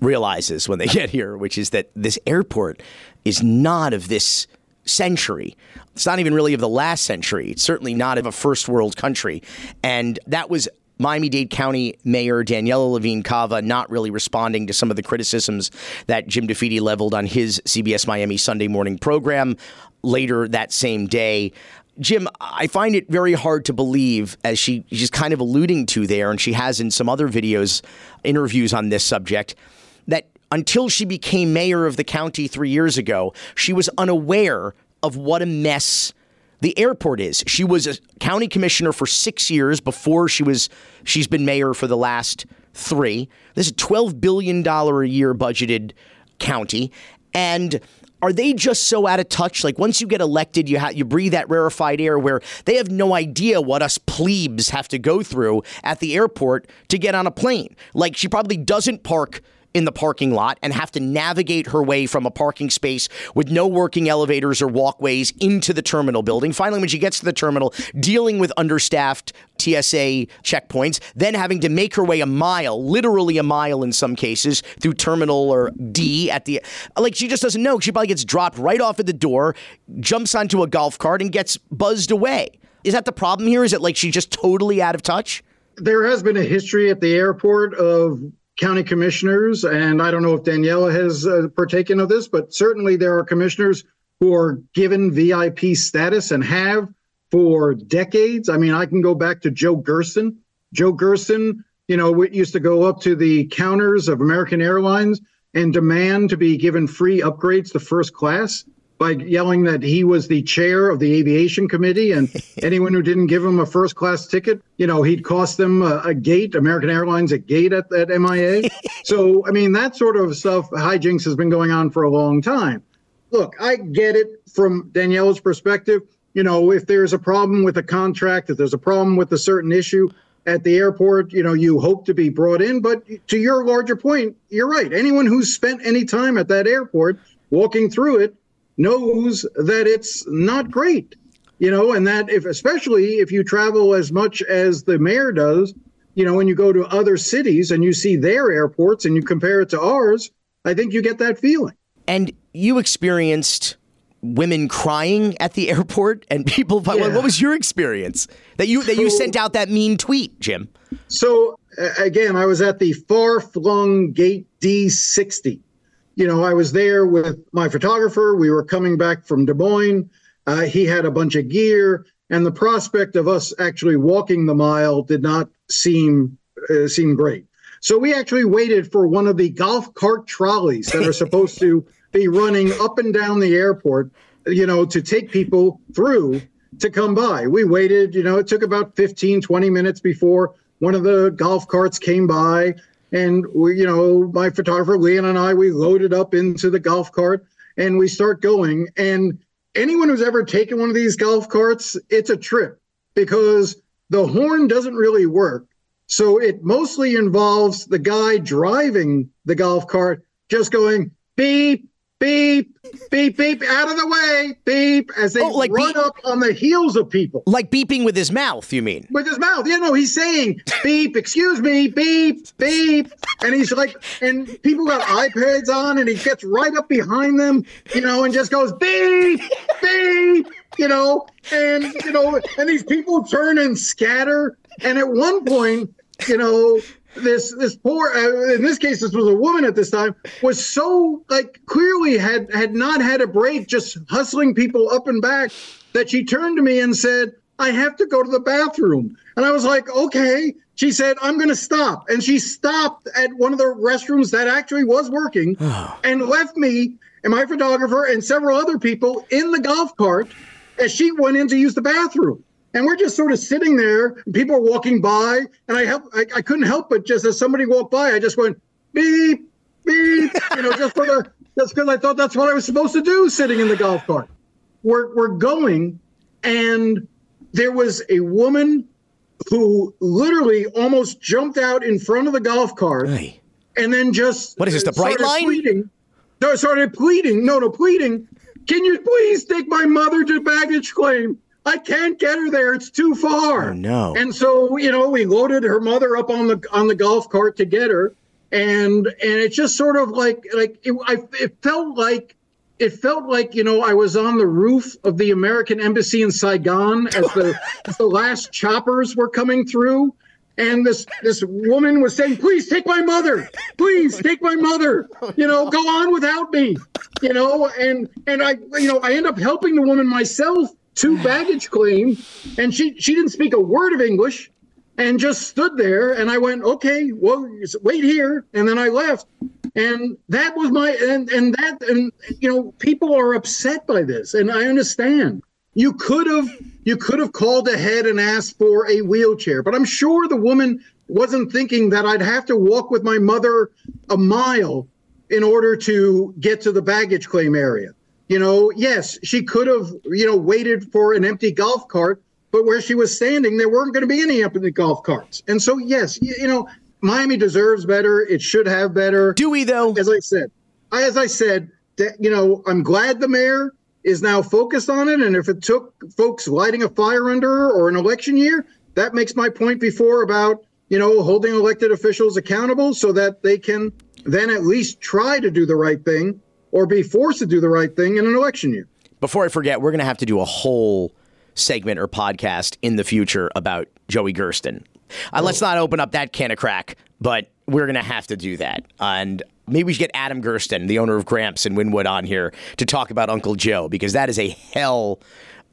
realizes when they get here, which is that this airport is not of this century. It's not even really of the last century. It's certainly not of a first world country. And that was Miami Dade County Mayor Daniella Levine Cava not really responding to some of the criticisms that Jim DeFede leveled on his CBS Miami Sunday morning program later that same day. Jim, I find it very hard to believe, as she, she's kind of alluding to there, and she has in some other videos, interviews on this subject, that until she became mayor of the county three years ago, she was unaware of what a mess the airport is. She was a county commissioner for six years before she was she's been mayor for the last three. This is a twelve billion dollar a year budgeted county, and are they just so out of touch? Like once you get elected, you ha- you breathe that rarefied air where they have no idea what us plebes have to go through at the airport to get on a plane. Like she probably doesn't park in the parking lot and have to navigate her way from a parking space with no working elevators or walkways into the terminal building. Finally, when she gets to the terminal, dealing with understaffed TSA checkpoints, then having to make her way a mile, literally a mile in some cases, through terminal or D at the like she just doesn't know. She probably gets dropped right off at the door, jumps onto a golf cart and gets buzzed away. Is that the problem here? Is it like she's just totally out of touch? There has been a history at the airport of county commissioners, and I don't know if Daniella has uh, partaken of this, but certainly there are commissioners who are given VIP status and have for decades. I mean, I can go back to Joe Gersten. Joe Gersten, you know, used to go up to the counters of American Airlines and demand to be given free upgrades to first class by yelling that he was the chair of the aviation committee and anyone who didn't give him a first class ticket, you know, he'd cost them a, a gate, American Airlines a gate at, at MIA. so, I mean, that sort of stuff, hijinks has been going on for a long time. Look, I get it from Daniella's perspective. You know, if there's a problem with a contract, if there's a problem with a certain issue at the airport, you know, you hope to be brought in. But to your larger point, you're right. Anyone who's spent any time at that airport walking through it, knows that it's not great you know and that if especially if you travel as much as the mayor does you know when you go to other cities and you see their airports and you compare it to ours i think you get that feeling. And you experienced women crying at the airport and people yeah. what was your experience? That you that you sent out that mean tweet jim. So again i was at the far flung gate d60 you know, I was there with my photographer. We were coming back from Des Moines. Uh, he had a bunch of gear, and the prospect of us actually walking the mile did not seem uh, seem great. So we actually waited for one of the golf cart trolleys that are supposed to be running up and down the airport, you know, to take people through to come by. We waited, you know, it took about 15, 20 minutes before one of the golf carts came by and we, you know, my photographer Leon and I, we loaded up into the golf cart and we start going. And anyone who's ever taken one of these golf carts, it's a trip because the horn doesn't really work. So it mostly involves the guy driving the golf cart just going beep, beep, beep, beep, out of the way, beep, as they oh, like run beep, up on the heels of people. Like beeping with his mouth, you mean? With his mouth. You know, he's saying beep, excuse me, beep, beep. And he's like, and people got iPads on, and he gets right up behind them, you know, and just goes beep, beep, you know, and, you know, and these people turn and scatter. And at one point, you know, this this poor uh, in this case this was a woman at this time was so like clearly had had not had a break just hustling people up and back that she turned to me and said i have to go to the bathroom. And i was like okay. She said i'm going to stop. And she stopped at one of the restrooms that actually was working and left me and my photographer and several other people in the golf cart as she went in to use the bathroom and we're just sort of sitting there. people are walking by, and I help. I, I couldn't help but just as somebody walked by, I just went beep beep. You know, just for the just because I thought that's what I was supposed to do, sitting in the golf cart. We're we're going, and there was a woman who literally almost jumped out in front of the golf cart, hey. and then just what is this? The Brightline? Pleading, no, started pleading. No, no, pleading. Can you please take my mother to baggage claim? I can't get her there. It's too far. Oh, no. And so, you know, we loaded her mother up on the on the golf cart to get her, and and it's just sort of like like it, I, it felt like it felt like you know I was on the roof of the American embassy in Saigon as the as the last choppers were coming through, and this this woman was saying, "Please take my mother, please take my mother. You know, go on without me. You know." And and I you know I end up helping the woman myself to baggage claim, and she she didn't speak a word of English, and just stood there. And I went, "Okay, well, wait here," and then I left. And that was my and and that and you know people are upset by this, and I understand. You could have you could have called ahead and asked for a wheelchair, but I'm sure the woman wasn't thinking that I'd have to walk with my mother a mile in order to get to the baggage claim area. You know, yes, she could have, you know, waited for an empty golf cart, but where she was standing, there weren't going to be any empty golf carts. And so, yes, you, you know, Miami deserves better. It should have better. Do we though? As I said, as I said, that you know, I'm glad the mayor is now focused on it. And if it took folks lighting a fire under her or an election year, that makes my point before about, you know, holding elected officials accountable so that they can then at least try to do the right thing or be forced to do the right thing in an election year. Before I forget, we're going to have to do a whole segment or podcast in the future about Joey Gersten. Uh, let's not open up that can of crack, but we're going to have to do that. And maybe we should get Adam Gersten, the owner of Gramps in Wynwood, on here to talk about Uncle Joe because that is a hell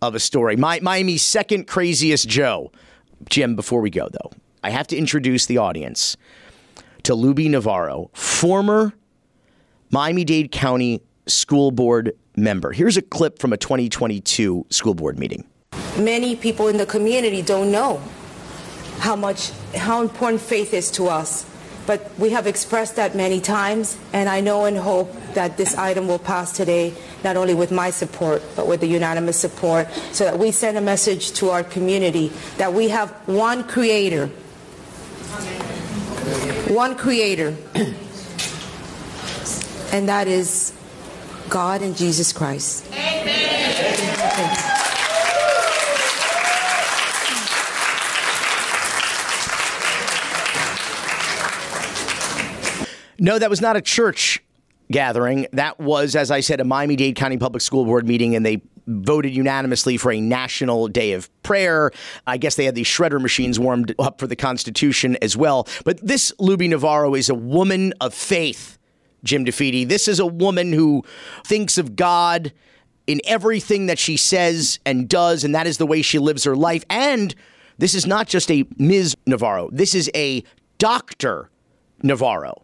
of a story. My, Miami's second craziest Joe. Jim, before we go, though, I have to introduce the audience to Lubby Navarro, former Miami Dade County School Board member. Here's a clip from a 2022 school board meeting. Many people in the community don't know how much, how important faith is to us. But we have expressed that many times, and I know and hope that this item will pass today, not only with my support, but with the unanimous support, so that we send a message to our community that we have one creator. One creator. And that is God and Jesus Christ. Amen. No, that was not a church gathering. That was, as I said, a Miami Dade County Public School Board meeting, and they voted unanimously for a national day of prayer. I guess they had these shredder machines warmed up for the Constitution as well. But this Lubby Navarro is a woman of faith, Jim DeFede. This is a woman who thinks of God in everything that she says and does, and that is the way she lives her life. And this is not just a Ms. Navarro, this is a Dr. Navarro.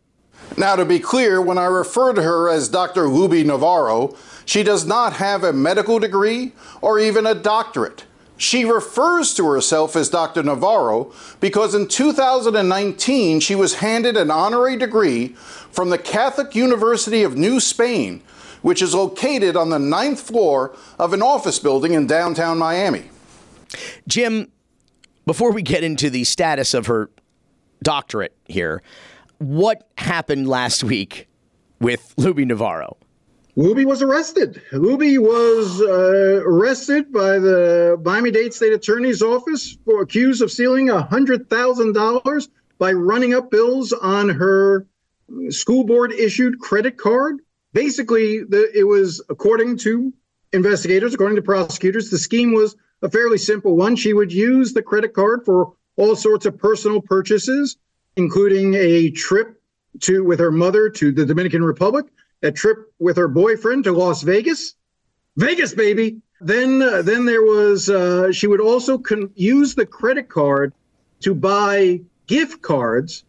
Now, to be clear, when I refer to her as Dr. Lubby Navarro, she does not have a medical degree or even a doctorate. She refers to herself as Dr. Navarro because in 2019 she was handed an honorary degree from the Catholic University of New Spain, which is located on the ninth floor of an office building in downtown Miami. Jim, before we get into the status of her doctorate here, what happened last week with Lubby Navarro? Lubby was arrested. Lubby was uh, arrested by the Miami Dade State Attorney's Office for accused of stealing $100,000 by running up bills on her school board issued credit card. Basically, the, it was according to investigators, according to prosecutors, the scheme was a fairly simple one. She would use the credit card for all sorts of personal purchases including a trip to with her mother to the Dominican Republic, a trip with her boyfriend to Las Vegas, Vegas baby. Then uh, then there was uh, she would also con- use the credit card to buy gift cards,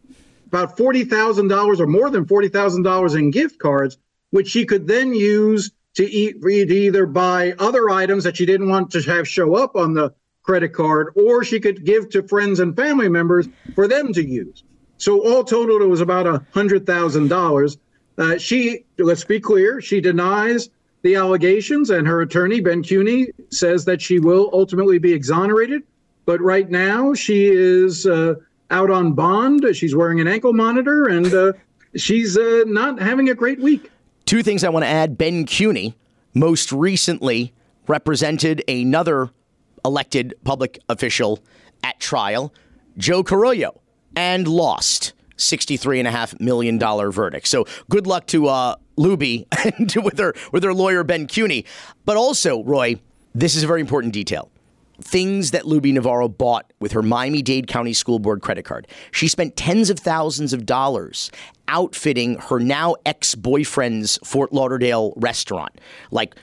about forty thousand dollars or more than forty thousand dollars in gift cards, which she could then use to eat to either buy other items that she didn't want to have show up on the credit card, or she could give to friends and family members for them to use. So all totaled, it was about a hundred thousand uh. She, let's be clear, she denies the allegations, and her attorney Ben Kuehne says that she will ultimately be exonerated. But right now, she is uh, out on bond. She's wearing an ankle monitor, and uh, she's uh, not having a great week. Two things I want to add: Ben Kuehne most recently represented another elected public official at trial, Joe Carollo and lost. $63.5 million verdict. So good luck to uh, Lubby and with her with her lawyer Ben Kuehne. But also, Roy, this is a very important detail. things that Lubby Navarro bought with her Miami Dade County School Board credit card. She spent tens of thousands of dollars outfitting her now ex boyfriend's Fort Lauderdale restaurant, like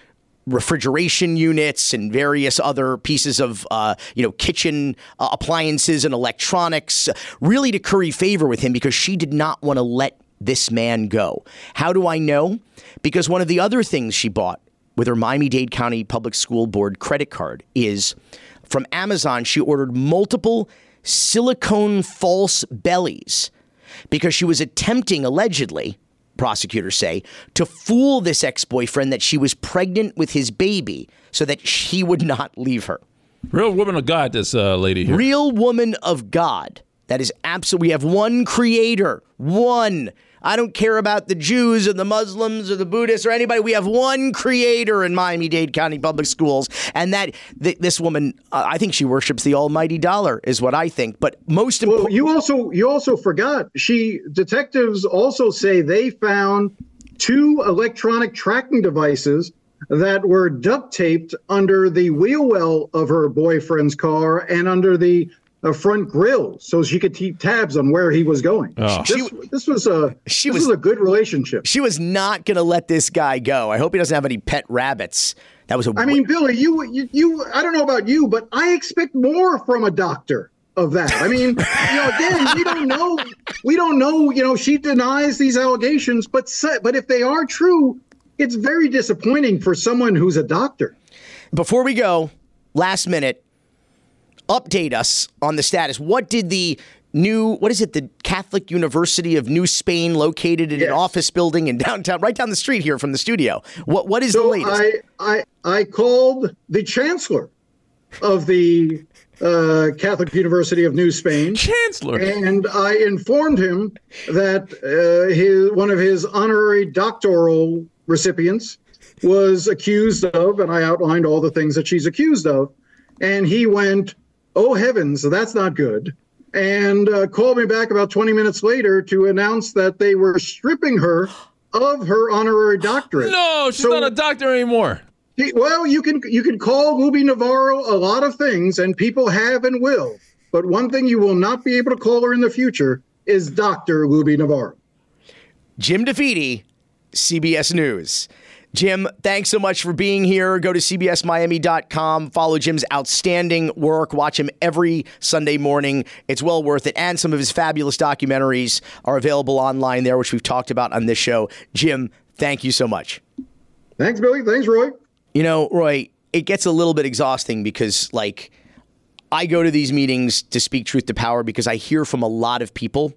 refrigeration units and various other pieces of uh, you know kitchen uh, appliances and electronics, really to curry favor with him because she did not want to let this man go. How do I know? Because one of the other things she bought with her Miami Dade County Public School Board credit card is from Amazon. She ordered multiple silicone false bellies because she was attempting, allegedly, prosecutors say, to fool this ex boyfriend that she was pregnant with his baby so that he would not leave her. Real woman of God, this uh, lady here. Real woman of God. That is absolutely. We have one creator, one. I don't care about the Jews or the Muslims or the Buddhists or anybody. We have one creator in Miami Dade County Public Schools, and that th- this woman, uh, I think she worships the almighty dollar, is what I think. But most important, well, you also you also forgot she detectives also say they found two electronic tracking devices that were duct taped under the wheel well of her boyfriend's car and under the a front grill so she could keep tabs on where he was going. Oh. This, she, this was a she was, was, a good relationship. She was not going to let this guy go. I hope he doesn't have any pet rabbits. That was a. I mean, Billy, you, you, you. I don't know about you, but I expect more from a doctor of that. I mean, you know, again, we don't know. We don't know. You know, she denies these allegations, but but if they are true, it's very disappointing for someone who's a doctor. Before we go, last minute, update us on the status. What did the new what is it the catholic university of new spain located in yes. an office building in downtown right down the street here from the studio what what is so the latest I, I i called the chancellor of the uh, catholic university of new spain chancellor and i informed him that uh, his one of his honorary doctoral recipients was accused of and i outlined all the things that she's accused of and he went oh heavens, that's not good. And uh, called me back about 20 minutes later to announce that they were stripping her of her honorary doctorate. No, she's so, not a doctor anymore. well, you can you can call Lubby Navarro a lot of things, and people have and will. But one thing you will not be able to call her in the future is Doctor Lubby Navarro. Jim DeFede, CBS News. Jim, thanks so much for being here. Go to CBSMiami.com. Follow Jim's outstanding work. Watch him every Sunday morning. It's well worth it. And some of his fabulous documentaries are available online there, which we've talked about on this show. Jim, thank you so much. Thanks, Billy. Thanks, Roy. You know, Roy, it gets a little bit exhausting because, like, I go to these meetings to speak truth to power because I hear from a lot of people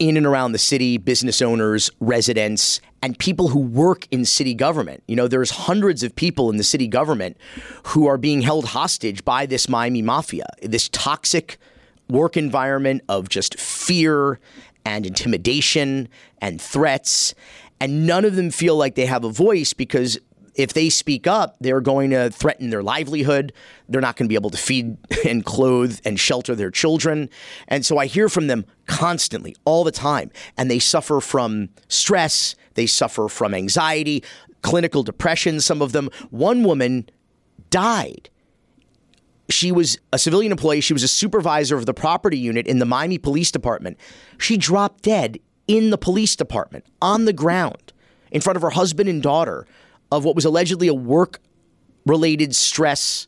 in and around the city, business owners, residents, and people who work in city government. You know, there's hundreds of people in the city government who are being held hostage by this Miami mafia, this toxic work environment of just fear and intimidation and threats. And none of them feel like they have a voice because if they speak up, they're going to threaten their livelihood. They're not going to be able to feed and clothe and shelter their children. And so I hear from them constantly, all the time. And they suffer from stress, they suffer from anxiety, clinical depression, some of them. One woman died. She was a civilian employee. She was a supervisor of the property unit in the Miami Police Department. She dropped dead in the police department on the ground in front of her husband and daughter of what was allegedly a work related stress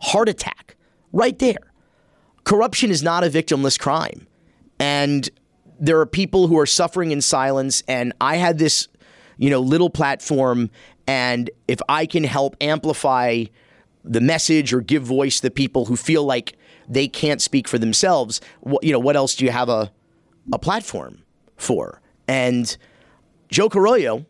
heart attack right there. Corruption is not a victimless crime. And there are people who are suffering in silence. And I had this, you know, little platform. And if I can help amplify the message or give voice to people who feel like they can't speak for themselves, what, you know, what else do you have a, a platform for? And Joe Carollo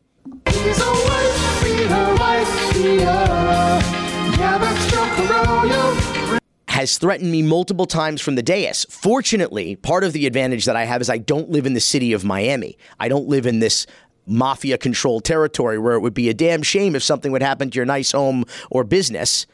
has threatened me multiple times from the dais. Fortunately, part of the advantage that I have is I don't live in the city of Miami. I don't live in this mafia controlled territory where it would be a damn shame if something would happen to your nice home or business.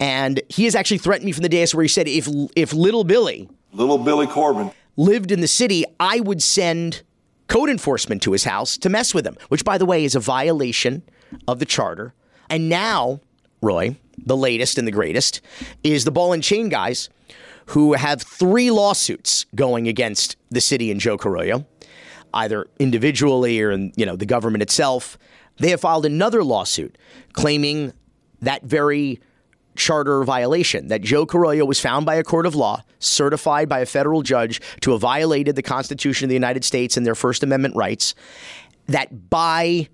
And he has actually threatened me from the dais where he said if if little Billy, little Billy Corbin, lived in the city, I would send code enforcement to his house to mess with him, which, by the way, is a violation of the charter. And now, Roy, the latest and the greatest, is the ball and chain guys who have three lawsuits going against the city and Joe Carollo, either individually or in you know the government itself. They have filed another lawsuit claiming that very charter violation that Joe Carollo was found by a court of law, certified by a federal judge to have violated the Constitution of the United States and their First Amendment rights, that by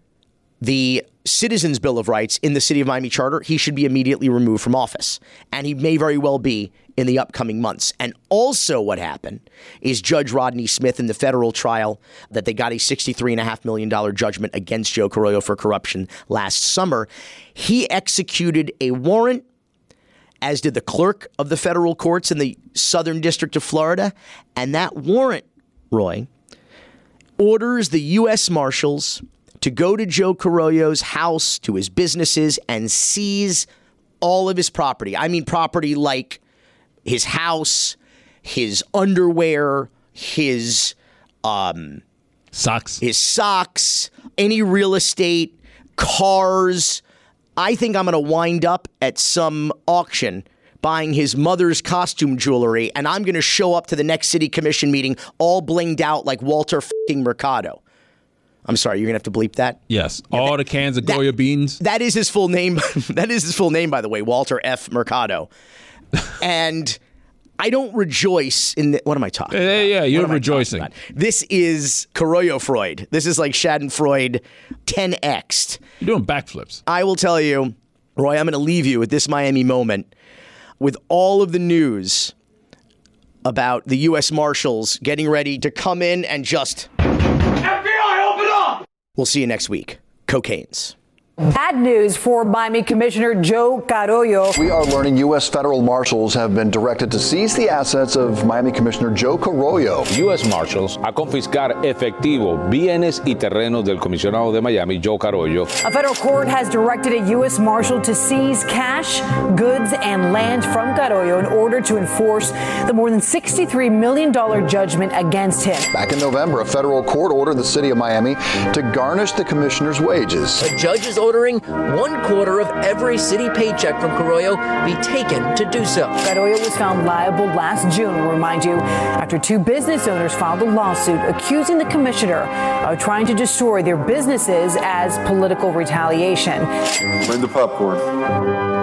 the Citizens Bill of Rights in the City of Miami Charter, he should be immediately removed from office. And he may very well be in the upcoming months. And also, what happened is Judge Rodney Smith in the federal trial that they got a $63.5 million judgment against Joe Carollo for corruption last summer. He executed a warrant, as did the clerk of the federal courts in the Southern District of Florida. And that warrant, Roy, orders the U.S. Marshals to go to Joe Carollo's house, to his businesses, and seize all of his property. I mean, property like his house, his underwear, his um, socks, his socks, any real estate, cars. I think I'm going to wind up at some auction buying his mother's costume jewelry, and I'm going to show up to the next city commission meeting all blinged out like Walter fucking Mercado. I'm sorry, you're gonna have to bleep that. Yes, all the cans of Goya beans. That is his full name. that is his full name, by the way, Walter F. Mercado. and I don't rejoice in the, what am I talking? Yeah, about? yeah, you're What am I talking rejoicing. This is Carollo Freud. This is like Schadenfreude 10x. You're doing backflips. I will tell you, Roy, I'm going to leave you with this Miami moment with all of the news about the U.S. Marshals getting ready to come in and just. We'll see you next week. Cocaines. Bad news for Miami Commissioner Joe Carollo. We are learning U.S. federal marshals have been directed to seize the assets of Miami Commissioner Joe Carollo. U.S. Marshals a confiscar efectivo, bienes y terrenos del comisionado de Miami, Joe Carollo. A federal court has directed a U.S. Marshal to seize cash, goods, and land from Carollo in order to enforce the more than $63 million judgment against him. Back in November, a federal court ordered the city of Miami to garnish the commissioner's wages. A judge is ordering one quarter of every city paycheck from Carollo be taken to do so. Carollo was found liable last June, we'll remind you, after two business owners filed a lawsuit accusing the commissioner of trying to destroy their businesses as political retaliation. Bring the popcorn.